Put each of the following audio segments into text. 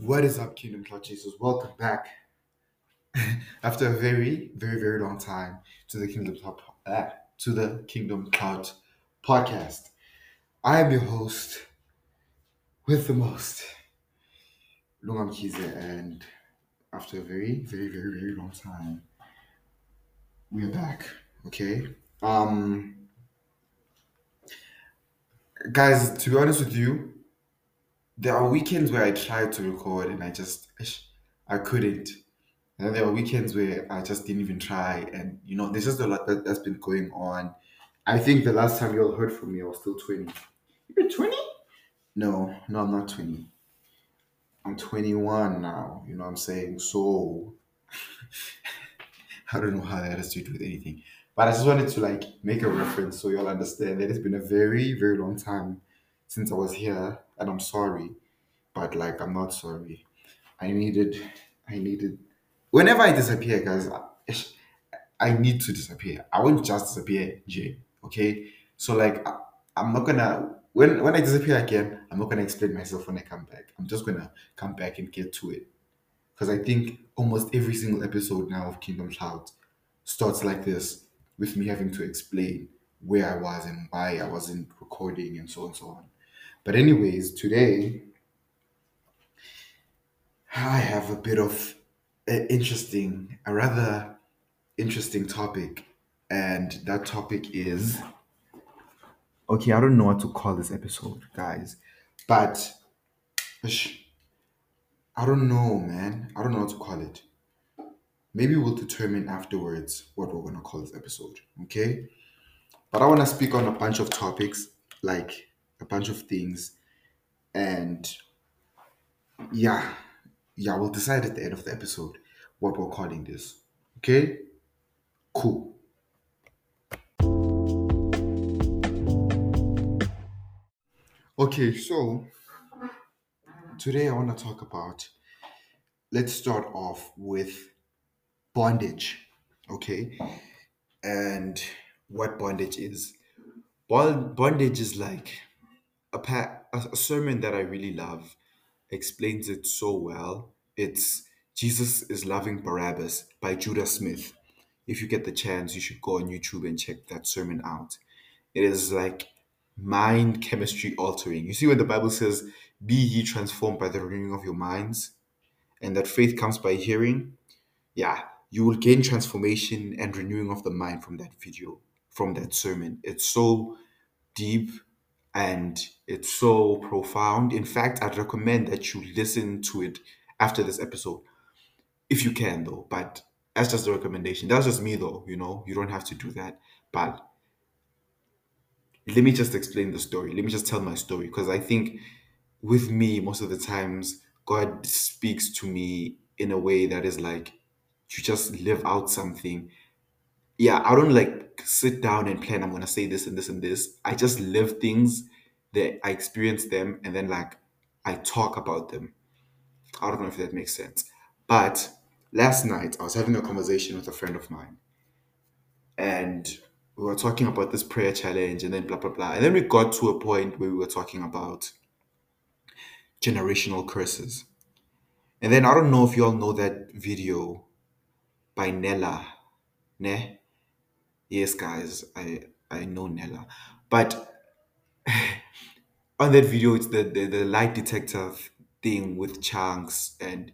What is up, Kingdom Clout Jesus? Welcome back after a very, very, very long time to the Kingdom Clout uh, to the Kingdom Clout podcast. I am your host with the most, Lungam Kize, and after a very, very, very, very long time, we are back. Okay. Um, guys, to be honest with you, there are weekends where I try to record and I just I couldn't. And then there are weekends where I just didn't even try, and you know, there's just a lot that, that's been going on. I think the last time you all heard from me, I was still 20. You're 20? No, no, I'm not 20. I'm 21 now. You know what I'm saying? So I don't know how that has to do with anything. But I just wanted to like make a reference so y'all understand that it's been a very, very long time since I was here, and I'm sorry, but like I'm not sorry. I needed, I needed. Whenever I disappear, guys, I, need to disappear. I won't just disappear, Jay. Okay, so like I'm not gonna. When when I disappear again, I'm not gonna explain myself when I come back. I'm just gonna come back and get to it because I think almost every single episode now of Kingdom Clout starts like this with me having to explain where I was and why I wasn't recording and so on and so on. But anyways, today I have a bit of an interesting, a rather interesting topic, and that topic is okay. I don't know what to call this episode, guys, but ish, I don't know, man. I don't know what to call it. Maybe we'll determine afterwards what we're gonna call this episode, okay? But I want to speak on a bunch of topics, like a bunch of things, and yeah, yeah, we'll decide at the end of the episode what we're calling this. Okay? Cool. Okay, so today I want to talk about let's start off with bondage. Okay? And what bondage is. Bond- Bondage is like a, pa- a sermon that I really love explains it so well. It's Jesus is Loving Barabbas by Judah Smith. If you get the chance, you should go on YouTube and check that sermon out. It is like mind chemistry altering. You see, when the Bible says, Be ye transformed by the renewing of your minds, and that faith comes by hearing, yeah, you will gain transformation and renewing of the mind from that video, from that sermon. It's so deep and it's so profound. In fact, I'd recommend that you listen to it after this episode, if you can, though. But that's just a recommendation. That's just me, though. You know, you don't have to do that. But let me just explain the story. Let me just tell my story because I think with me, most of the times, God speaks to me in a way that is like you just live out something yeah, I don't like sit down and plan. I'm gonna say this and this and this. I just live things that I experience them, and then like I talk about them. I don't know if that makes sense. But last night I was having a conversation with a friend of mine, and we were talking about this prayer challenge, and then blah blah blah. And then we got to a point where we were talking about generational curses. And then I don't know if you all know that video by Nella. Ne? Yes, guys, I I know Nella. But on that video it's the, the the lie detector thing with Chunkz and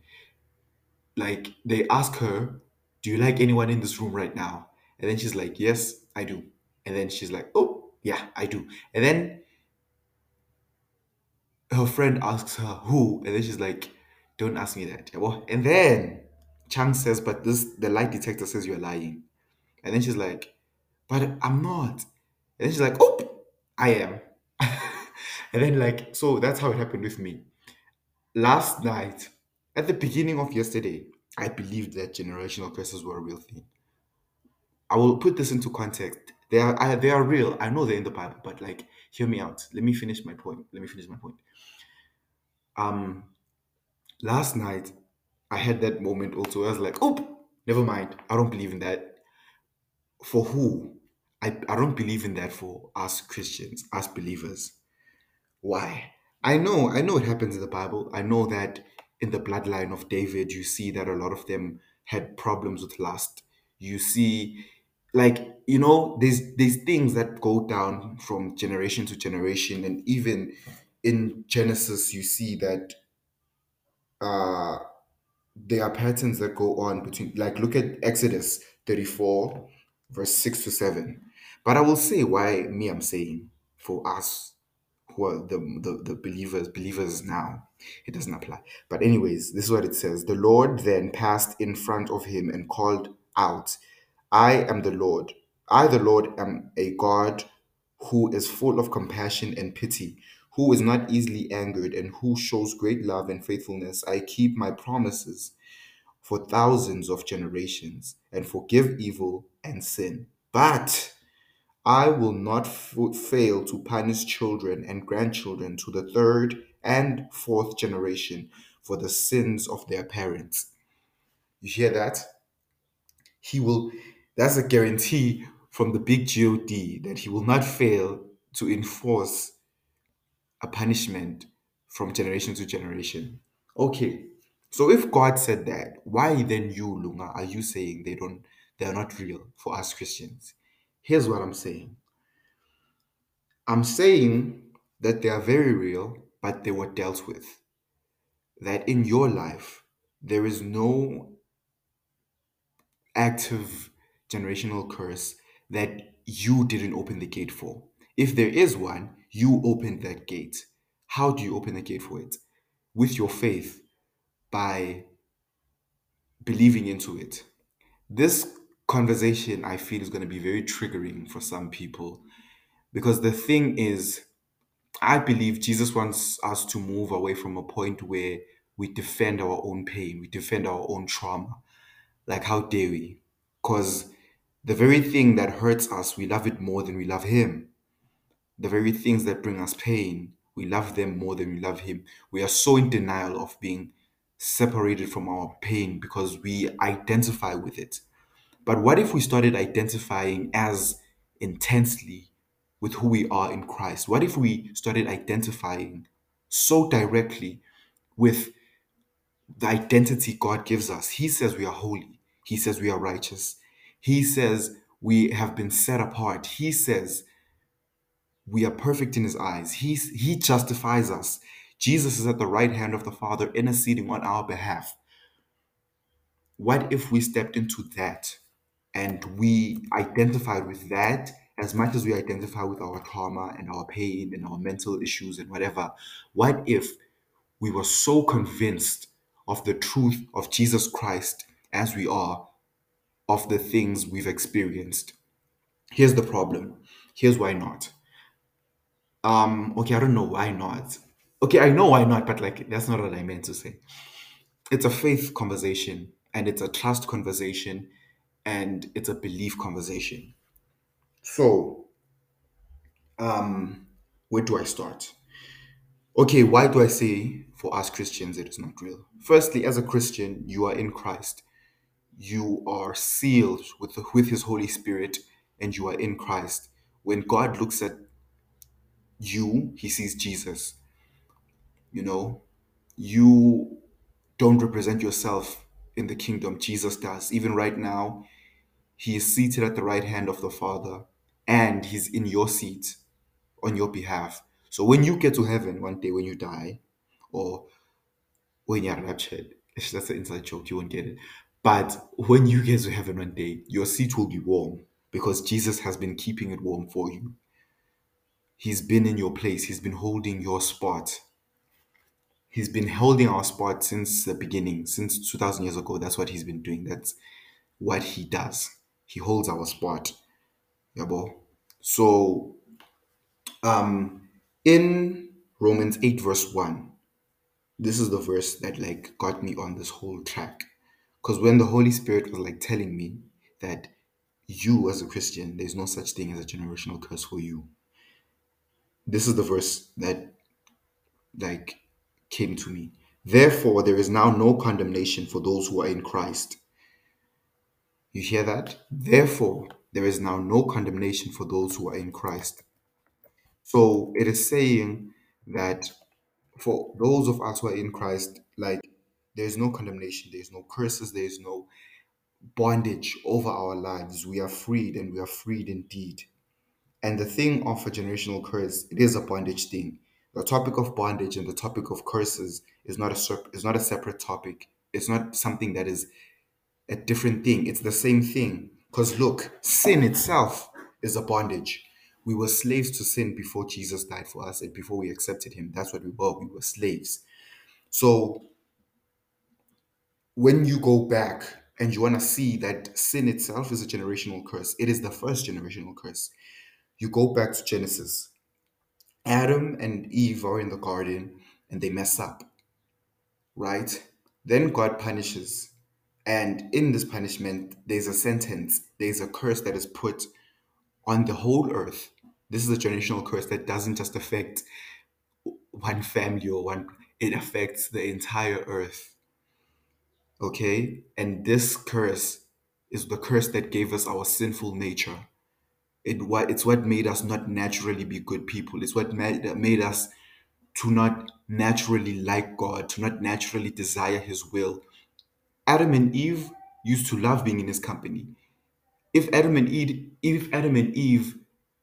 like they ask her do you like anyone in this room right now? And then she's like yes i do. And then she's like oh yeah i do. And then her friend asks her who? And then she's like don't ask me that. And then chang says but this the light detector says you're lying. And then she's like but i'm not. And she's like oh i am. And then like so that's how it happened with me. Last night at the beginning of yesterday i believed that generational curses were a real thing. I will put this into context. They are I, they are real. I know they're in the bible but like hear me out. Let me finish my point. Let me finish my point. Um last night i had that moment also. I was like oh never mind. I don't believe in that for who i, I don't believe in that for us christians us believers why? I know, I know it happens in the Bible. I know that in the bloodline of David, you see that a lot of them had problems with lust. You see, like you know, there's there's things that go down from generation to generation, and even in Genesis, you see that uh, there are patterns that go on between. Like look at Exodus 34, verse six to seven. But I will say why me I'm saying for us who are the, the, the believers believers now it doesn't apply. But anyways this is what it says. The lord then passed in front of him and called out i am the lord. I the lord am a god who is full of compassion and pity who is not easily angered and who shows great love and faithfulness. I keep my promises for thousands of generations and forgive evil and sin but I will not f- fail to punish children and grandchildren to the third and fourth generation for the sins of their parents. You hear that? He will, that's a guarantee from the big God that he will not fail to enforce a punishment from generation to generation. Okay, so if God said that, why then you, Lunga, are you saying they don't, they are not real for us Christians? Here's what I'm saying. I'm saying that they are very real, but they were dealt with. That in your life, there is no active generational curse that you didn't open the gate for. If there is one, you opened that gate. How do you open the gate for it? With your faith, by believing into it. This conversation, I feel, is going to be very triggering for some people because the thing is, I believe Jesus wants us to move away from a point where we defend our own pain, we defend our own trauma. Like, how dare we? Because the very thing that hurts us, we love it more than we love Him. The very things that bring us pain, we love them more than we love Him. We are so in denial of being separated from our pain because we identify with it. But what if we started identifying as intensely with who we are in Christ? What if we started identifying so directly with the identity God gives us? He says we are holy, He says we are righteous, He says we have been set apart, He says we are perfect in His eyes, He's, He justifies us. Jesus is at the right hand of the Father interceding on our behalf. What if we stepped into that and we identified with that as much as we identify with our trauma and our pain and our mental issues and whatever? What if we were so convinced of the truth of Jesus Christ as we are of the things we've experienced? Here's the problem. Here's why not. Um, okay, I don't know why not. Okay, I know why not, but like that's not what I meant to say. It's a faith conversation and it's a trust conversation and it's a belief conversation. So, um, where do I start? Okay, why do I say for us Christians it is not real? Firstly, as a Christian, you are in Christ. You are sealed with the, with His Holy Spirit, and you are in Christ. When God looks at you, He sees Jesus. You know, you don't represent yourself in the kingdom. Jesus does. Even right now, He is seated at the right hand of the Father, and He's in your seat on your behalf. So when you get to heaven one day, when you die, or when you're raptured, that's an inside joke, you won't get it. But when you get to heaven one day, your seat will be warm because Jesus has been keeping it warm for you. He's been in your place, He's been holding your spot. He's been holding our spot since the beginning, since 2000 years ago. That's what He's been doing. That's what He does. He holds our spot. Yabo. So um in Romans 8 verse 1 this is the verse that like got me on this whole track because when the Holy Spirit was like telling me that you as a Christian there's no such thing as a generational curse for you this is the verse that like came to me therefore there is now no condemnation for those who are in Christ you hear that therefore there is now no condemnation for those who are in Christ so it is saying that for those of us who are in Christ, like There's no condemnation, there's no curses, there's no bondage over our lives. We are freed and we are freed indeed. And the thing of a generational curse, it is a bondage thing. The topic of bondage and the topic of curses is not a is not a separate topic. It's not something that is a different thing. It's the same thing. Because look, sin itself is a bondage. We were slaves to sin before Jesus died for us and before we accepted him. That's what we were. We were slaves. So when you go back and you want to see that sin itself is a generational curse, it is the first generational curse. You go back to Genesis. Adam and Eve are in the garden and they mess up, right? Then God punishes. And in this punishment, there's a sentence, there's a curse that is put on the whole earth. This is a generational curse that doesn't just affect one family or one, it affects the entire earth. Okay? And this curse is the curse that gave us our sinful nature. It what it's what made us not naturally be good people. It's what made, made us to not naturally like God, to not naturally desire His will. Adam and Eve used to love being in His company. If Adam and Eve, if Adam and Eve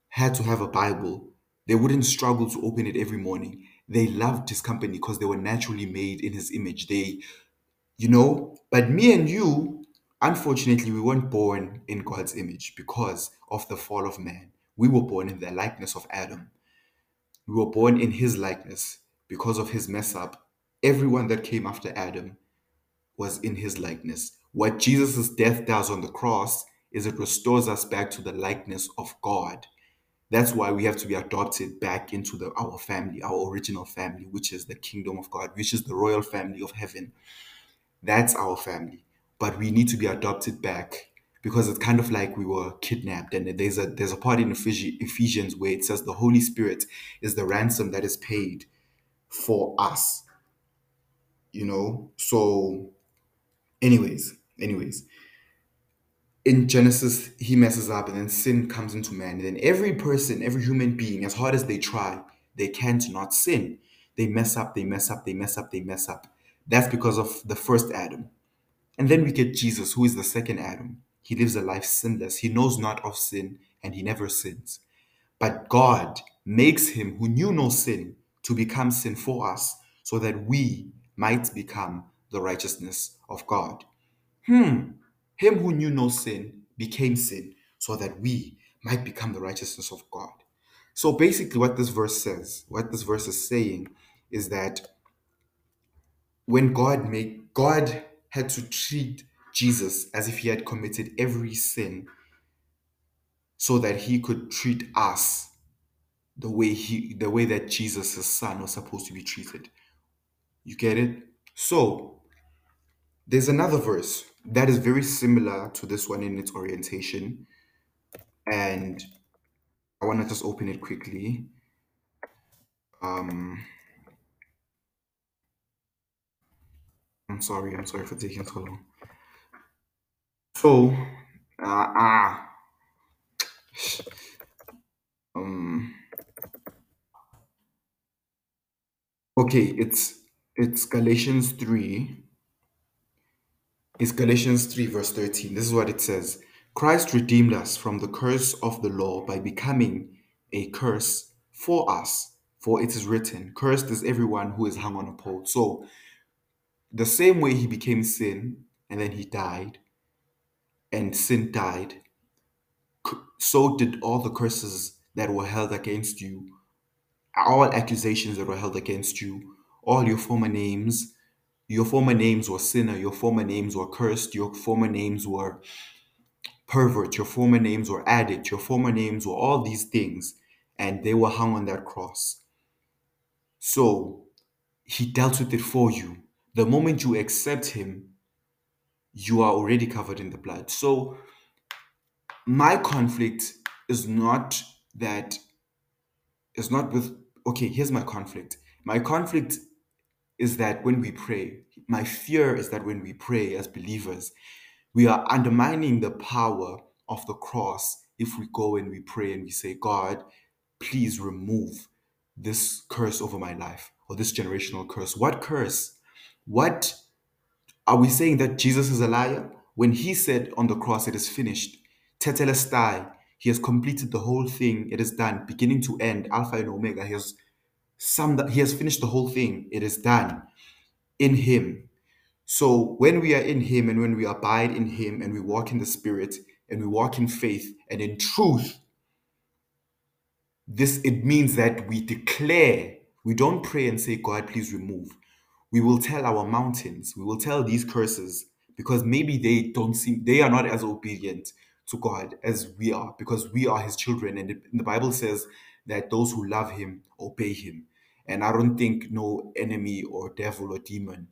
had to have a Bible, they wouldn't struggle to open it every morning. They loved His company because they were naturally made in His image. They, you know, but me and you, unfortunately, we weren't born in God's image because of the fall of man. We were born in the likeness of Adam. We were born in his likeness because of his mess up. Everyone that came after Adam was in his likeness. What Jesus' death does on the cross is it restores us back to the likeness of God. That's why we have to be adopted back into the, our family, our original family, which is the kingdom of God, which is the royal family of heaven. That's our family. But we need to be adopted back because it's kind of like we were kidnapped. And there's a there's a part in Ephesians where it says the Holy Spirit is the ransom that is paid for us. You know? So anyways, anyways. In Genesis, he messes up and then sin comes into man. And then every person, every human being, as hard as they try, they can't not sin. They mess up, they mess up, they mess up, they mess up. That's because of the first Adam. And then we get Jesus, who is the second Adam. He lives a life sinless. He knows not of sin and he never sins. But God makes him who knew no sin to become sin for us so that we might become the righteousness of God. Hmm. Him who knew no sin became sin so that we might become the righteousness of God. So basically, what this verse says, what this verse is saying, is that when God made God had to treat Jesus as if he had committed every sin so that he could treat us the way he the way that Jesus' son was supposed to be treated. You get it? So there's another verse that is very similar to this one in its orientation. And I want to just open it quickly. Um I'm sorry, I'm sorry for taking so long. So, uh, ah, um, okay, it's it's Galatians three. It's Galatians three verse thirteen. This is what it says: Christ redeemed us from the curse of the law by becoming a curse for us. For it is written, "Cursed is everyone who is hung on a pole." So, the same way he became sin and then he died, and sin died, so did all the curses that were held against you, all accusations that were held against you, all your former names. Your former names were sinner, your former names were cursed, your former names were pervert, your former names were addict, your former names were all these things, and they were hung on that cross. So he dealt with it for you. The moment you accept him, you are already covered in the blood. So my conflict is not that is not with okay here's my conflict my conflict is that when we pray my fear is that when we pray as believers we are undermining the power of the cross if we go and we pray and we say god please remove this curse over my life or this generational curse what curse what Are we saying that Jesus is a liar? When he said on the cross, it is finished, tetelestai, he has completed the whole thing, it is done, beginning to end, Alpha and Omega. He has summed he has finished the whole thing, it is done in him. So when we are in him and when we abide in him and we walk in the spirit and we walk in faith and in truth, this it means that we declare, we don't pray and say, God, please remove. We will tell our mountains, we will tell these curses because maybe they don't seem they are not as obedient to God as we are because we are his children and the, the Bible says that those who love him obey him. And I don't think no enemy or devil or demon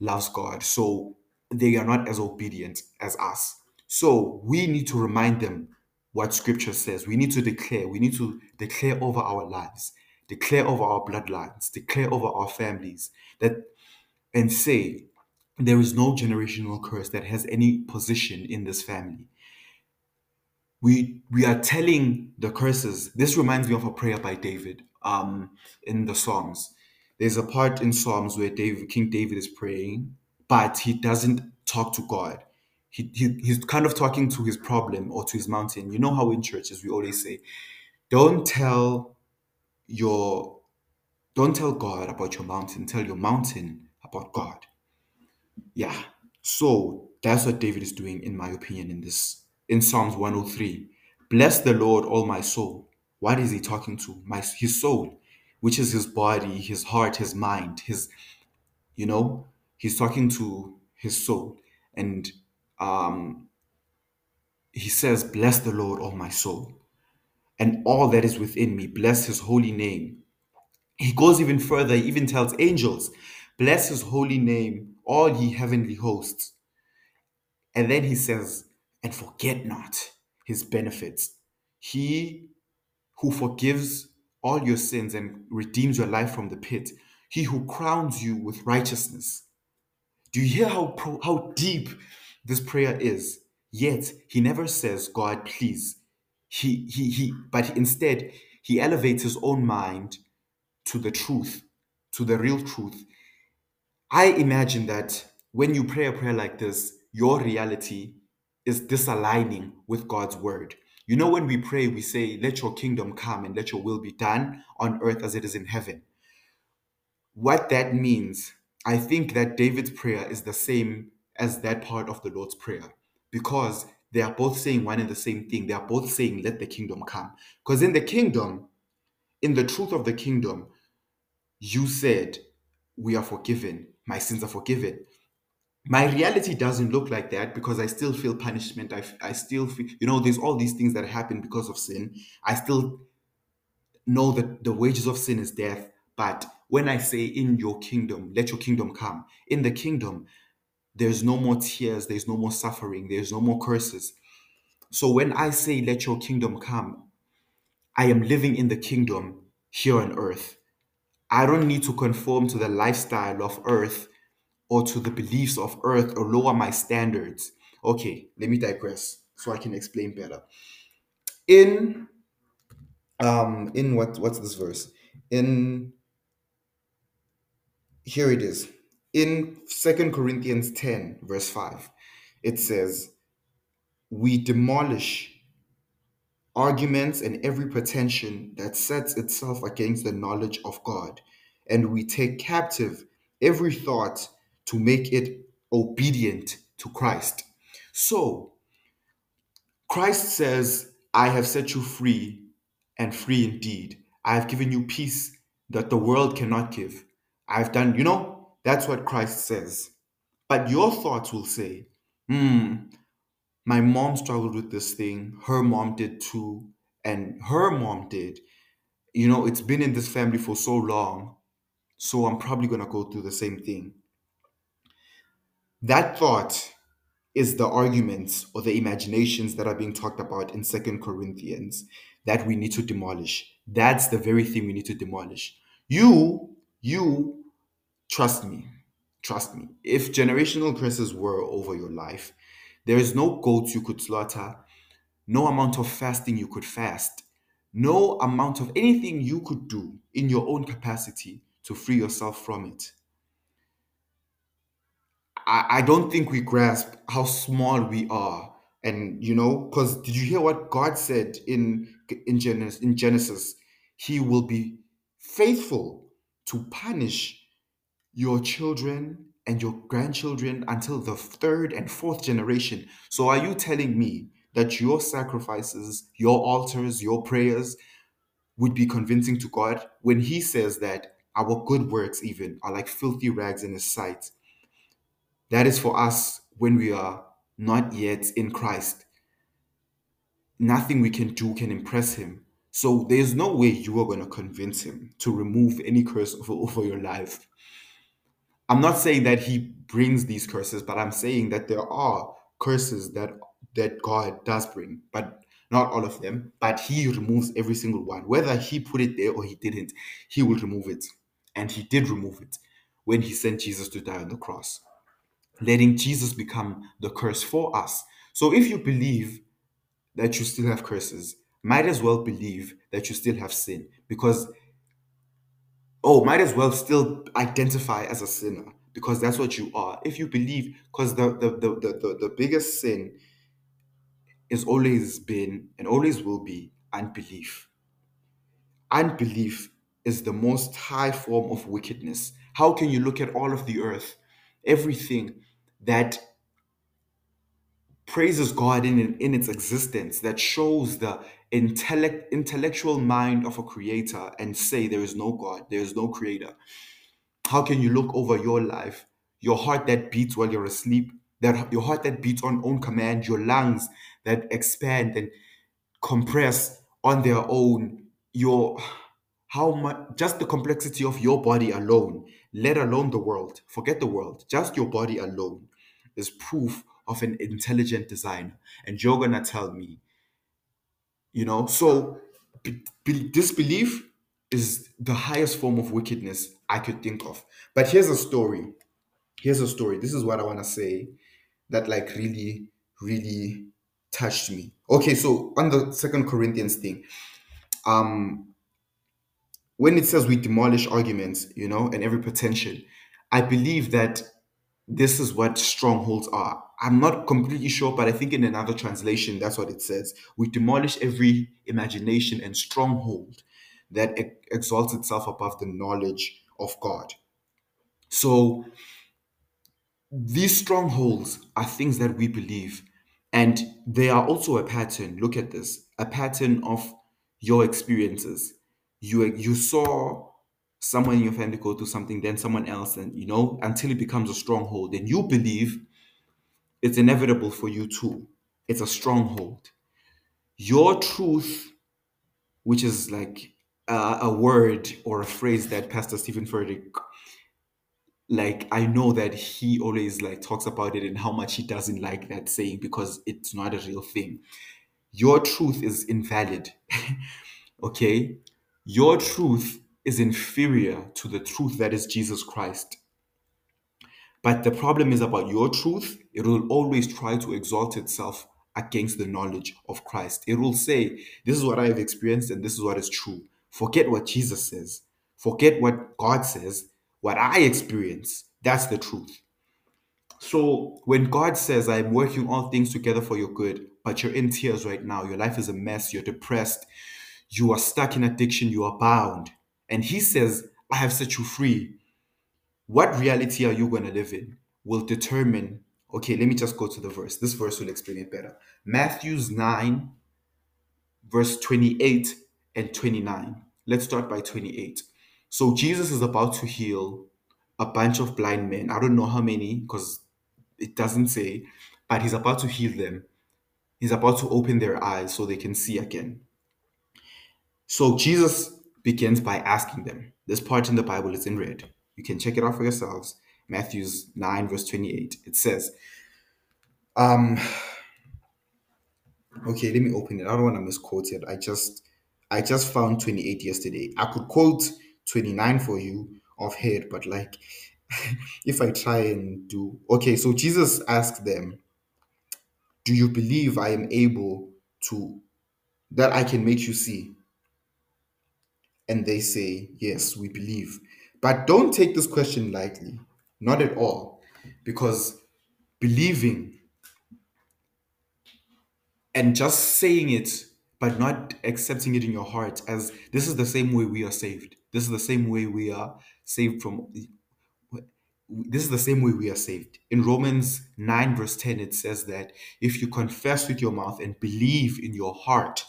loves God. So they are not as obedient as us. So we need to remind them what scripture says. We need to declare, we need to declare over our lives, declare over our bloodlines, declare over our families that and say there is no generational curse that has any position in this family. We we are telling the curses. This reminds me of a prayer by David um in the Psalms. There's a part in Psalms where David, King David is praying, but he doesn't talk to God. He, he, he's kind of talking to his problem or to his mountain. You know how in churches we always say, don't tell your don't tell God about your mountain, tell your mountain about God. Yeah. So that's what David is doing, in my opinion, in this in Psalms 103. Bless the Lord, all my soul. What is he talking to? My his soul, which is his body, his heart, his mind, his you know, he's talking to his soul. And um he says, Bless the Lord, all my soul, and all that is within me, bless his holy name. He goes even further, he even tells angels, Bless his holy name, all ye heavenly hosts. And then he says, And forget not his benefits. He who forgives all your sins and redeems your life from the pit, he who crowns you with righteousness. Do you hear how, pro- how deep this prayer is? Yet he never says, God, please. He, he, he, but instead, he elevates his own mind to the truth, to the real truth. I imagine that when you pray a prayer like this, your reality is disaligning with God's word. You know, when we pray, we say, Let your kingdom come and let your will be done on earth as it is in heaven. What that means, I think that David's prayer is the same as that part of the Lord's Prayer because they are both saying one and the same thing. They are both saying, Let the kingdom come. Because in the kingdom, in the truth of the kingdom, you said, We are forgiven, my sins are forgiven. My reality doesn't look like that because I still feel punishment. I, I still feel, you know, there's all these things that happen because of sin. I still know that the wages of sin is death. But when I say, In your kingdom, let your kingdom come, in the kingdom, there's no more tears, there's no more suffering, there's no more curses. So when I say, Let your kingdom come, I am living in the kingdom here on earth. I don't need to conform to the lifestyle of earth or to the beliefs of earth or lower my standards. Okay, let me digress so I can explain better. In um in what what's this verse? In here it is. In Second Corinthians 10, verse 5, it says, We demolish arguments and every pretension that sets itself against the knowledge of God, and we take captive every thought to make it obedient to Christ. So, Christ says, I have set you free and free indeed. I have given you peace that the world cannot give. I've done, you know, that's what Christ says. But your thoughts will say, hmm, my mom struggled with this thing, her mom did too, and her mom did. You know, it's been in this family for so long, so I'm probably to go through the same thing. That thought is the arguments or the imaginations that are being talked about in Second Corinthians that we need to demolish. That's the very thing we need to demolish. You, you, trust me, trust me. If generational curses were over your life, there is no goats you could slaughter, no amount of fasting you could fast, no amount of anything you could do in your own capacity to free yourself from it. I, I don't think we grasp how small we are. And you know, because did you hear what God said in in Genesis in Genesis? He will be faithful to punish your children and your grandchildren until the third and fourth generation. So are you telling me that your sacrifices, your altars, your prayers would be convincing to God when he says that our good works even are like filthy rags in his sight? That is for us when we are not yet in Christ. Nothing we can do can impress him. So there's no way you are going to convince him to remove any curse over, over your life. I'm not saying that he brings these curses, but I'm saying that there are curses that that God does bring, but not all of them. But he removes every single one. Whether he put it there or he didn't, he will remove it. And he did remove it when he sent Jesus to die on the cross letting Jesus become the curse for us. So if you believe that you still have curses, might as well believe that you still have sin because oh, might as well still identify as a sinner because that's what you are. If you believe, because the the, the the the biggest sin is always been and always will be unbelief. Unbelief is the most high form of wickedness. How can you look at all of the earth, everything that praises God in, in its existence, that shows the intellect, intellectual mind of a creator and say there is no God, there is no creator? How can you look over your life, your heart that beats while you're asleep, that your heart that beats on own command, your lungs that expand and compress on their own, your how much just the complexity of your body alone, let alone the world, forget the world, just your body alone is proof of an intelligent designer. And you're gonna tell me, you know, so be, be, disbelief is the highest form of wickedness I could think of. But here's a story. Here's a story. This is what I want to say that like really, really touched me. Okay, so on the second Corinthians thing, um, when it says we demolish arguments, you know, and every pretension, I believe that this is what strongholds are. I'm not completely sure, but I think in another translation, that's what it says. We demolish every imagination and stronghold that exalts itself above the knowledge of God. So these strongholds are things that we believe, and they are also a pattern. Look at this a pattern of your experiences. You, you saw someone in your family go through something, then someone else, and you know, until it becomes a stronghold, and you believe it's inevitable for you too. It's a stronghold. Your truth, which is like a word or a phrase that Pastor Steven Furtick, like I know that he always like talks about it and how much he doesn't like that saying because it's not a real thing. Your truth is invalid. okay? Your truth is inferior to the truth that is Jesus Christ. But the problem is about your truth, it will always try to exalt itself against the knowledge of Christ. It will say, This is what I have experienced and this is what is true. Forget what Jesus says. Forget what God says. What I experience, that's the truth. So when God says, I'm working all things together for your good, but you're in tears right now, your life is a mess, you're depressed, you are stuck in addiction, you are bound, and He says, I have set you free, what reality are you going to live in will determine. Okay, let me just go to the verse. This verse will explain it better. Matthew's 9, verse 28 and 29. Let's start by 28. So Jesus is about to heal a bunch of blind men. I don't know how many because it doesn't say, but he's about to heal them. He's about to open their eyes so they can see again. So Jesus begins by asking them. This part in the Bible is in red. You can check it out for yourselves. Matthew's 9, verse 28. It says, um, okay, let me open it. I don't want to misquote it. I just I just found 28 yesterday. I could quote 29 for you off head, but like if I try and do okay, so Jesus asked them, Do you believe I am able to that I can make you see? And they say, Yes, we believe. But don't take this question lightly. Not at all. because believing and just saying it but not accepting it in your heart as this is the same way we are saved this is the same way we are saved from this is the same way we are saved in romans 9 verse 10 it says that if you confess with your mouth and believe in your heart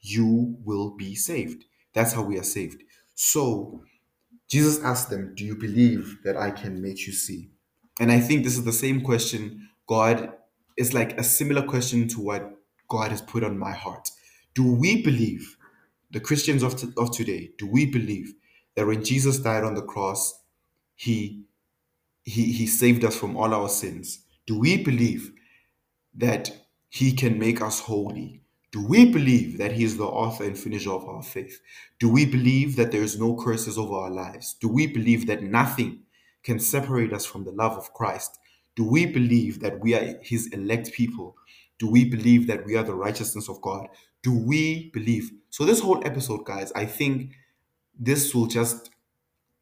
you will be saved that's how we are saved so jesus asked them do you believe that i can make you see and I think this is the same question God is like a similar question to what God has put on my heart. Do we believe, the Christians of, t- of today, do we believe that when Jesus died on the cross, he, he, he saved us from all our sins? Do we believe that he can make us holy? Do we believe that he is the author and finisher of our faith? Do we believe that there is no curses over our lives? Do we believe that nothing can separate us from the love of Christ? Do we believe that we are his elect people? Do we believe that we are the righteousness of God? Do we believe? So, this whole episode, guys, I think this will just,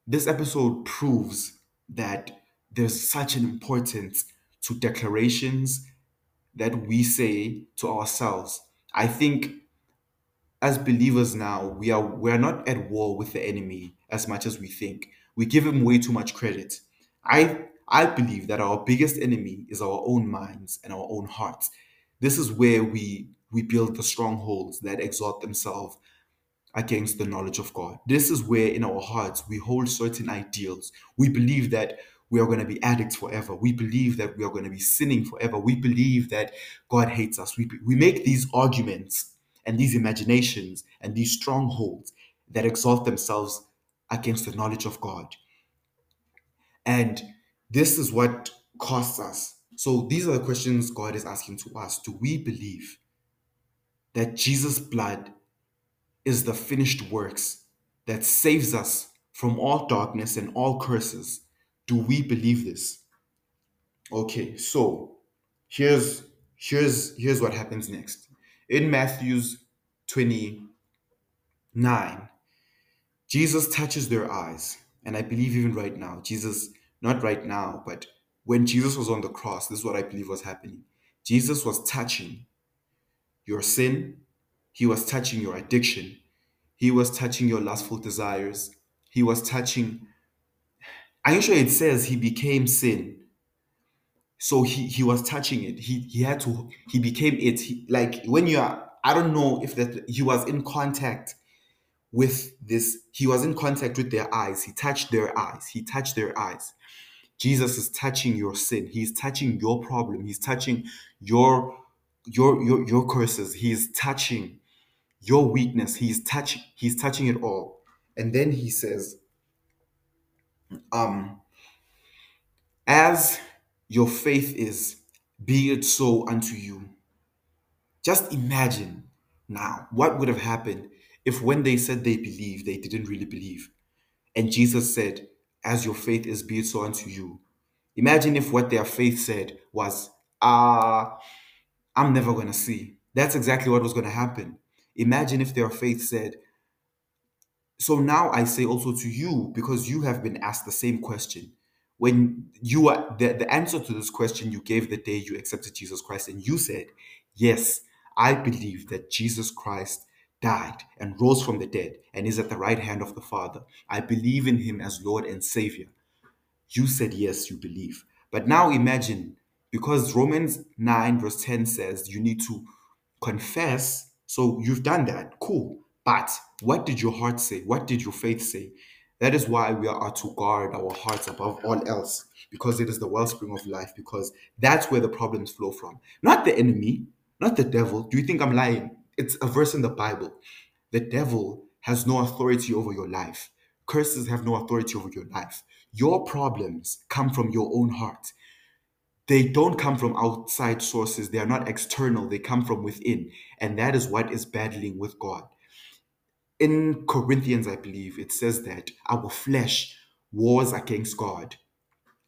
this episode proves that there's such an importance to declarations that we say to ourselves. I think as believers now, we are we are not at war with the enemy as much as we think. We give him way too much credit. I I believe that our biggest enemy is our own minds and our own hearts. This is where we we build the strongholds that exalt themselves against the knowledge of God. This is where in our hearts we hold certain ideals. We believe that we are going to be addicts forever. We believe that we are going to be sinning forever. We believe that God hates us. We, we make these arguments and these imaginations and these strongholds that exalt themselves against the knowledge of God. And this is what costs us. So these are the questions God is asking to us. Do we believe that Jesus' blood is the finished works that saves us from all darkness and all curses? Do we believe this? Okay, so here's here's here's what happens next. In Matthew's 29, Jesus touches their eyes. And I believe even right now, Jesus, not right now, but when Jesus was on the cross, this is what I believe was happening. Jesus was touching your sin, he was touching your addiction, he was touching your lustful desires, he was touching. I'm sure it says he became sin. So he he was touching it. He he had to he became it. He, like when you are, I don't know if that he was in contact with this he was in contact with their eyes. He touched their eyes. He touched their eyes. Jesus is touching your sin. He's touching your problem. He's touching your your your, your curses. He's touching your weakness. He's touching he's touching it all. And then he says um as your faith is be it so unto you just imagine now what would have happened if when they said they believe they didn't really believe. And jesus said as your faith is be it so unto you. Imagine if what their faith said was ah i'm never going to see. That's exactly what was going to happen. Imagine if their faith said so now I say also to you, because you have been asked the same question. When you are the, the answer to this question you gave the day you accepted Jesus Christ, and you said, Yes, I believe that Jesus Christ died and rose from the dead and is at the right hand of the Father. I believe in him as Lord and Savior. You said yes, you believe. But now imagine, because Romans 9, verse 10 says you need to confess. So you've done that. Cool. But what did your heart say? What did your faith say? That is why we are to guard our hearts above all else, because it is the wellspring of life, because that's where the problems flow from. Not the enemy, not the devil. Do you think I'm lying? It's a verse in the Bible. The devil has no authority over your life. Curses have no authority over your life. Your problems come from your own heart. They don't come from outside sources. They are not external. They come from within. And that is what is battling with God in Corinthians, I believe, it says that our flesh wars against God.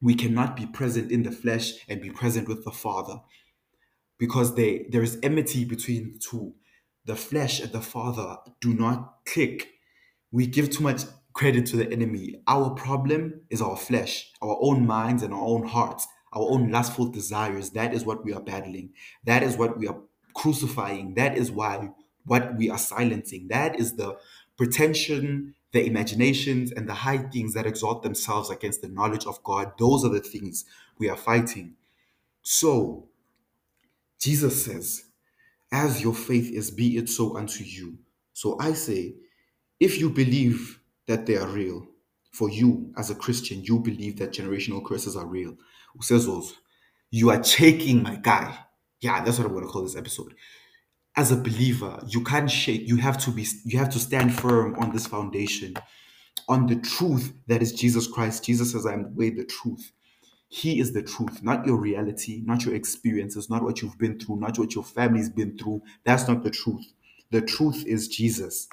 We cannot be present in the flesh and be present with the Father because they, there is enmity between the two. The flesh and the Father do not click. We give too much credit to the enemy. Our problem is our flesh, our own minds, and our own hearts. our own lustful desires. That is what we are battling. That is what we are crucifying. That is why what we are silencing. That is the pretension, the imaginations, and the high things that exalt themselves against the knowledge of God. Those are the things we are fighting. So, Jesus says, As your faith is, be it so unto you. So I say, if you believe that they are real, for you as a Christian, you believe that generational curses are real. Who says those? You are shaking my guy. Yeah, that's what I'm gonna call this episode. As a believer, you can't shake. You have to be. You have to stand firm on this foundation, on the truth that is Jesus Christ. Jesus says, "I am the way, the truth." He is the truth, not your reality, not your experiences, not what you've been through, not what your family's been through. That's not the truth. The truth is Jesus.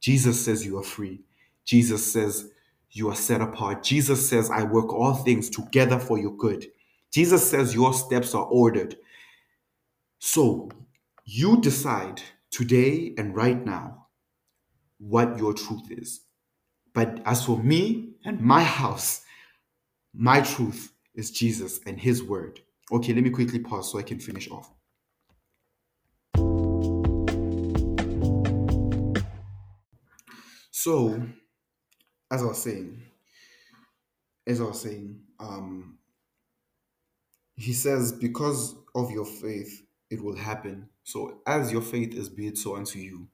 Jesus says you are free. Jesus says you are set apart. Jesus says, I work all things together for your good. Jesus says your steps are ordered. So you decide today and right now what your truth is. But as for me and my house, my truth is Jesus and his word. Okay, let me quickly pause so I can finish off. So, as I was saying, as I was saying, um, he says, because of your faith, it will happen. So, as your faith is, be it so unto you.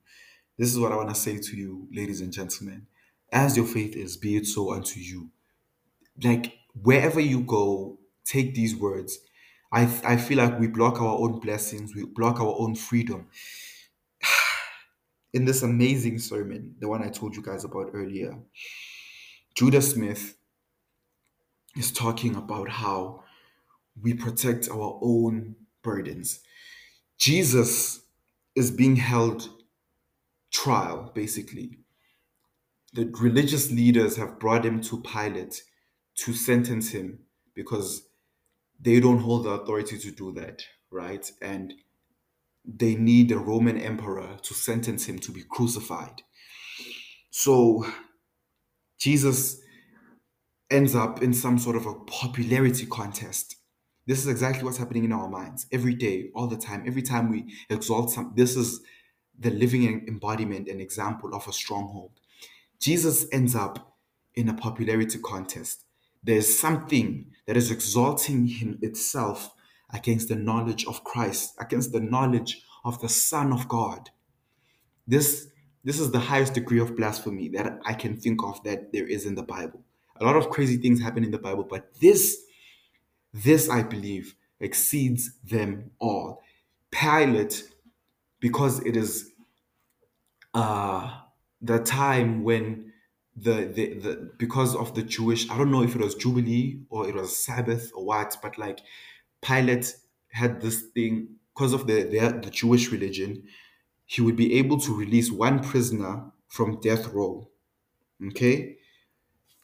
This is what I want to say to you, ladies and gentlemen. As your faith is, be it so unto you. Like, wherever you go, take these words. I, I feel like we block our own blessings, we block our own freedom. In this amazing sermon, the one I told you guys about earlier, Judah Smith is talking about how we protect our own burdens. Jesus is being held trial, basically. The religious leaders have brought him to Pilate to sentence him because they don't hold the authority to do that, right? And they need the Roman emperor to sentence him to be crucified. So Jesus ends up in some sort of a popularity contest. This is exactly what's happening in our minds every day, all the time. Every time we exalt some, this is the living embodiment and example of a stronghold. Jesus ends up in a popularity contest. There's something that is exalting him itself against the knowledge of Christ, against the knowledge of the Son of God. This this is the highest degree of blasphemy that I can think of that there is in the Bible. A lot of crazy things happen in the Bible, but this this I believe exceeds them all. Pilate, because it is uh the time when the, the the because of the Jewish, I don't know if it was Jubilee or it was Sabbath or what, but like Pilate had this thing because of the, the the Jewish religion, he would be able to release one prisoner from death row. Okay?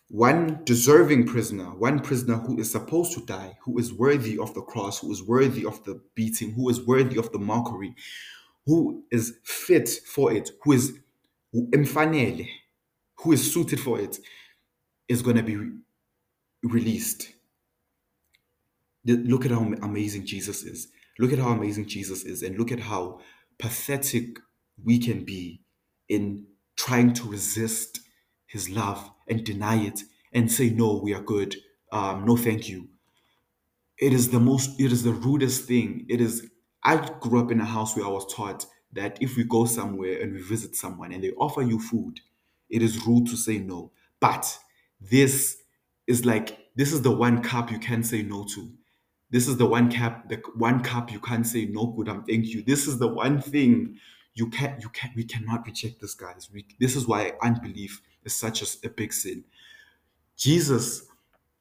One deserving prisoner, one prisoner who is supposed to die, who is worthy of the cross, who is worthy of the beating, who is worthy of the mockery, who is fit for it, who is emfanele, who is suited for it, is going to be re- released. Look at how amazing Jesus is. Look at how amazing Jesus is, and look at how pathetic we can be in trying to resist his love and deny it and say, no, we are good. Um, no, thank you. It is the most, it is the rudest thing. It is, I grew up in a house where I was taught that if we go somewhere and we visit someone and they offer you food, it is rude to say no. But this is like, this is the one cup you can say no to. This is the one cap, the one cup you can't say no good. I'm thank you. This is the one thing you can't, you can't, we cannot reject this, guys. We, this is why I unbelief is such a, a big sin. Jesus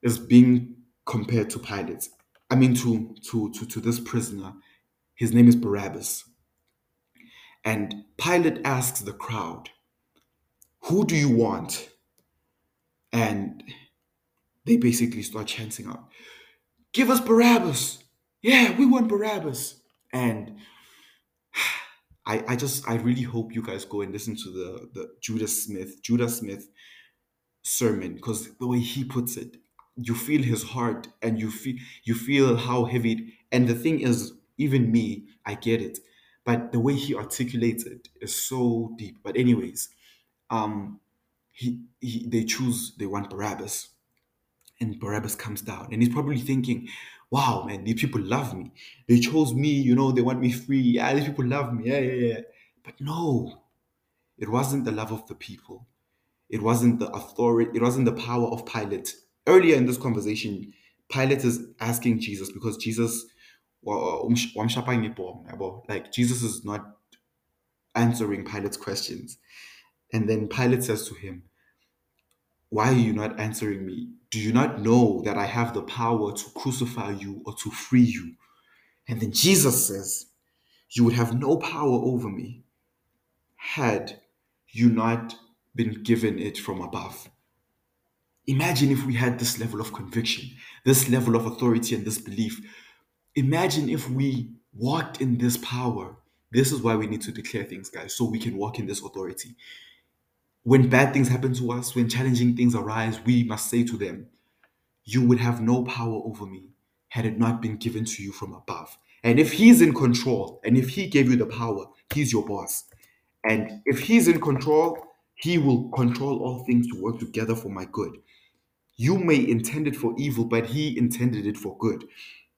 is being compared to Pilate. I mean, to to to to this prisoner. His name is Barabbas. And Pilate asks the crowd, "Who do you want?" And they basically start chanting out, "Give us Barabbas! Yeah, we want Barabbas!" And I, I just I really hope you guys go and listen to the the Judah Smith Judah Smith sermon because the way he puts it, you feel his heart and you feel you feel how heavy and the thing is even me i get it but the way he articulates it is so deep. But anyways um he, he they choose they want barabbas and barabbas comes down and he's probably thinking wow man these people love me they chose me you know they want me free yeah these people love me yeah yeah yeah but no it wasn't the love of the people it wasn't the authority, it wasn't the power of Pilate. Earlier in this conversation, Pilate is asking Jesus because Jesus, like Jesus is not answering Pilate's questions. And then Pilate says to him, Why are you not answering me? Do you not know that I have the power to crucify you or to free you? And then Jesus says, You would have no power over me had you not been given it from above. Imagine if we had this level of conviction, this level of authority, and this belief. Imagine if we walked in this power. This is why we need to declare things, guys, so we can walk in this authority. When bad things happen to us, when challenging things arise, we must say to them, You would have no power over me had it not been given to you from above. And if He's in control, and if He gave you the power, He's your boss. And if He's in control, He will control all things to work together for my good you may intend it for evil, but he intended it for good.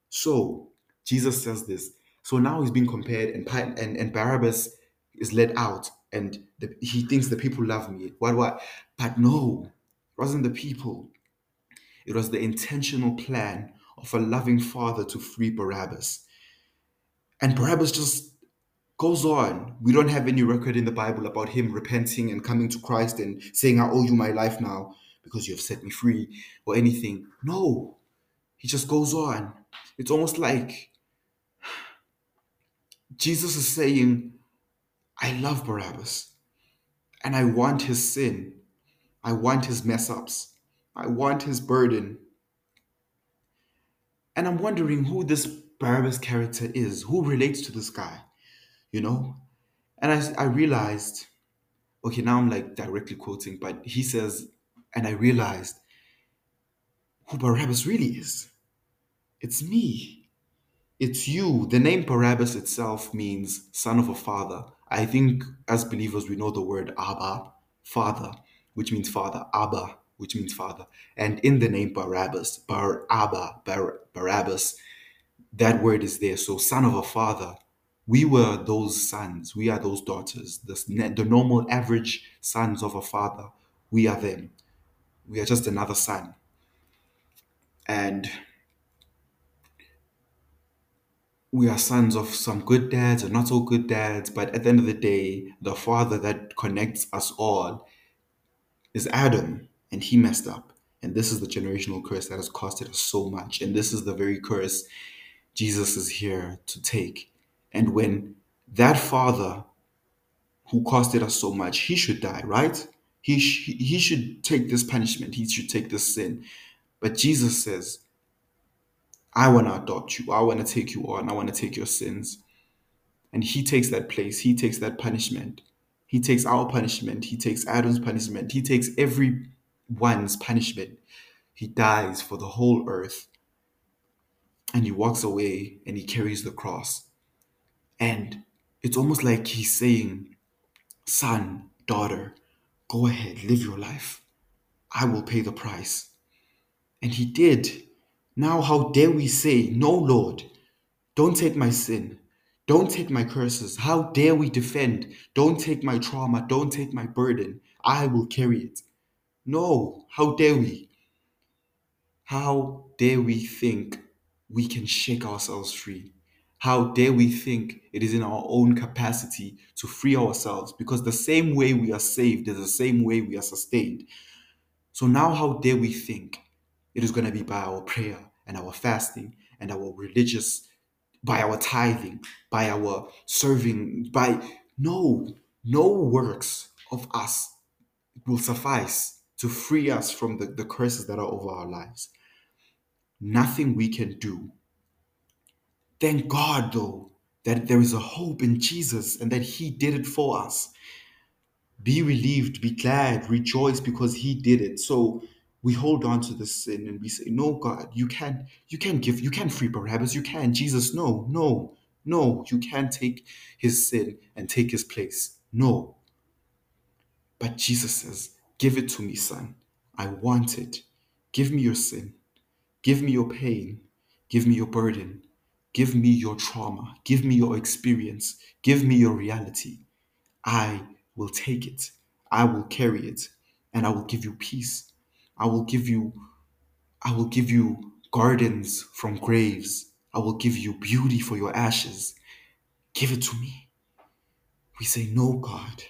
So Jesus says this. So now he's being compared, and and, and Barabbas is let out, and the, he thinks the people love me. What what? But no, it wasn't the people. It was the intentional plan of a loving father to free Barabbas. And Barabbas just goes on. We don't have any record in the Bible about him repenting and coming to Christ and saying, I owe you my life now because you have set me free or anything. No, he just goes on. It's almost like Jesus is saying, I love Barabbas and I want his sin. I want his mess ups. I want his burden. And I'm wondering who this Barabbas character is, who relates to this guy, you know? And I, I realized, okay, now I'm like directly quoting, but he says, and I realized who Barabbas really is. It's me. It's you. The name Barabbas itself means son of a father. I think as believers, we know the word Abba, father, which means father, Abba, which means father. And in the name Barabbas, Bar Abba, Bar, Barabbas, that word is there. So, son of a father. We were those sons. We are those daughters. The, the normal, average sons of a father. We are them. We are just another son. And we are sons of some good dads and not so good dads, but at the end of the day, the father that connects us all is Adam, and he messed up. And this is the generational curse that has costed us so much. And this is the very curse Jesus is here to take. And when that father who costed us so much, he should die, right? He, sh- he should take this punishment, he should take this sin. But Jesus says, I want to adopt you. I want to take you on. I want to take your sins. And he takes that place. He takes that punishment. He takes our punishment. He takes Adam's punishment. He takes everyone's punishment. He dies for the whole earth. And he walks away and he carries the cross. And it's almost like he's saying, Son, daughter, go ahead, live your life. I will pay the price. And he did. Now, how dare we say, No, Lord, don't take my sin. Don't take my curses. How dare we defend? Don't take my trauma. Don't take my burden. I will carry it. No, how dare we? How dare we think we can shake ourselves free? How dare we think it is in our own capacity to free ourselves? Because the same way we are saved is the same way we are sustained. So now, how dare we think it is going to be by our prayer and our fasting and our religious, by our tithing, by our serving, by no, no works of us will suffice to free us from the, the curses that are over our lives. Nothing we can do. Thank God, though, that there is a hope in Jesus and that He did it for us. Be relieved, be glad, rejoice because He did it. So we hold on to the sin and we say, No, God, you can't, you can't give, you can't free Barabbas, you can't. Jesus, no, no, no, you can't take his sin and take his place. No. But Jesus says, Give it to me, son. I want it. Give me your sin. Give me your pain. Give me your burden. Give me your trauma. Give me your experience. Give me your reality. I will take it. I will carry it. And I will give you peace. I will give you I will give you gardens from graves. I will give you beauty for your ashes. Give it to me. We say, No, God.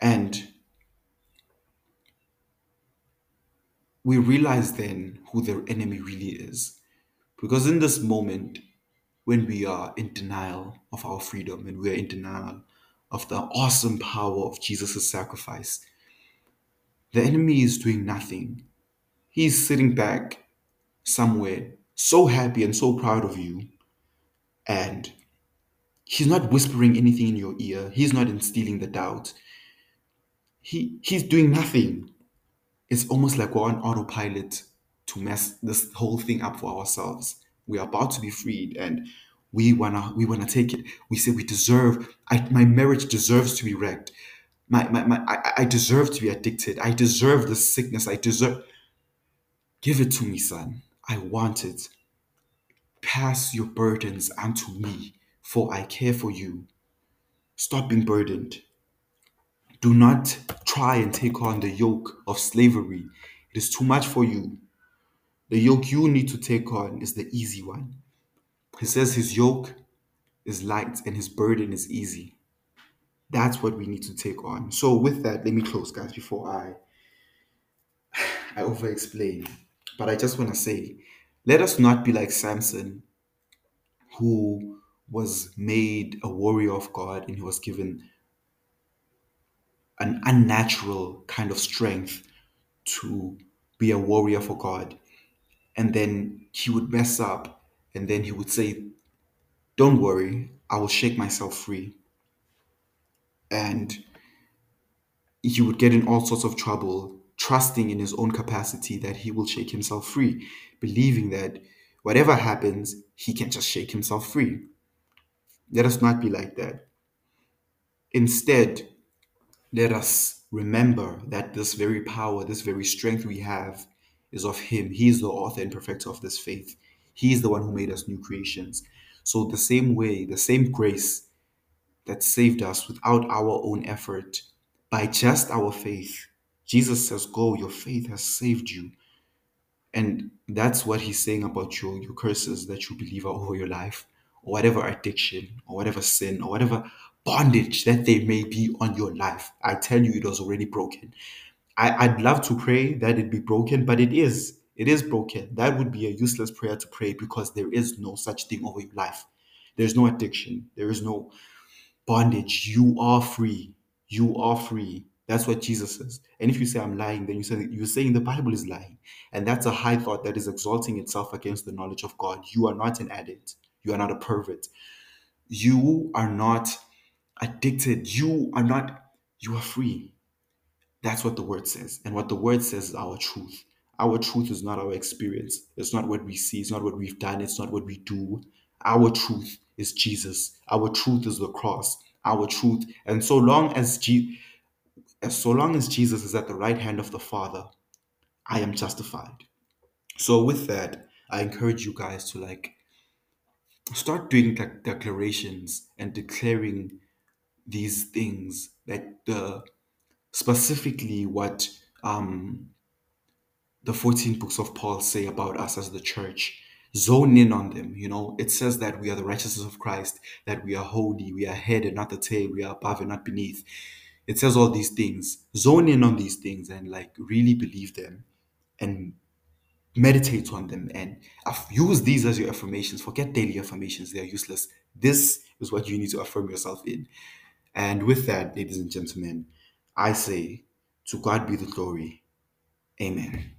And we realize then who the enemy really is. Because in this moment, when we are in denial of our freedom and we are in denial of the awesome power of Jesus' sacrifice, the enemy is doing nothing. He's sitting back somewhere, so happy and so proud of you, and he's not whispering anything in your ear. He's not instilling the doubt. He he's doing nothing. It's almost like we're on autopilot to mess this whole thing up for ourselves. We are about to be freed and we wanna we wanna take it. We say we deserve I, my marriage deserves to be wrecked. My, my, my I, I deserve to be addicted. I deserve the sickness. I deserve give it to me, son. I want it. Pass your burdens unto me, for I care for you. Stop being burdened. Do not try and take on the yoke of slavery. It is too much for you. The yoke you need to take on is the easy one. He says his yoke is light and his burden is easy. That's what we need to take on. So with that, let me close, guys, before I I over explain. But I just want to say, let us not be like Samson, who was made a warrior of God and he was given an unnatural kind of strength to be a warrior for God. And then he would mess up and then he would say, Don't worry, I will shake myself free. And he would get in all sorts of trouble, trusting in his own capacity that he will shake himself free, believing that whatever happens, he can just shake himself free. Let us not be like that. Instead, let us remember that this very power, this very strength we have is of Him. He is the author and perfecter of this faith. He is the one who made us new creations. So, the same way, the same grace that saved us without our own effort, by just our faith, Jesus says, Go, your faith has saved you. And that's what he's saying about your, your curses that you believe are over your life, or whatever addiction, or whatever sin, or whatever bondage that they may be on your life. I tell you, it was already broken. I, I'd love to pray that it be broken, but it is. It is broken. That would be a useless prayer to pray because there is no such thing over your life. There's no addiction. There is no bondage. You are free. You are free. That's what Jesus says. And if you say I'm lying, then you say you're saying the Bible is lying. And that's a high thought that is exalting itself against the knowledge of God. You are not an addict. You are not a pervert. You are not addicted. You are not, you are free. That's what the word says. And what the word says is our truth. Our truth is not our experience. It's not what we see. It's not what we've done. It's not what we do. Our truth is Jesus. Our truth is the cross. Our truth. And so long as, G- as so long as Jesus is at the right hand of the Father, I am justified. So with that, I encourage you guys to like start doing like declarations and declaring these things that the specifically what um, the 14 books of Paul say about us as the church. Zone in on them. You know, it says that we are the righteousness of Christ, that we are holy, we are head and not the tail, we are above and not beneath. It says all these things. Zone in on these things and like really believe them and meditate on them and use these as your affirmations. Forget daily affirmations, they are useless. This is what you need to affirm yourself in. And with that, ladies and gentlemen, I say, to God be the glory. Amen.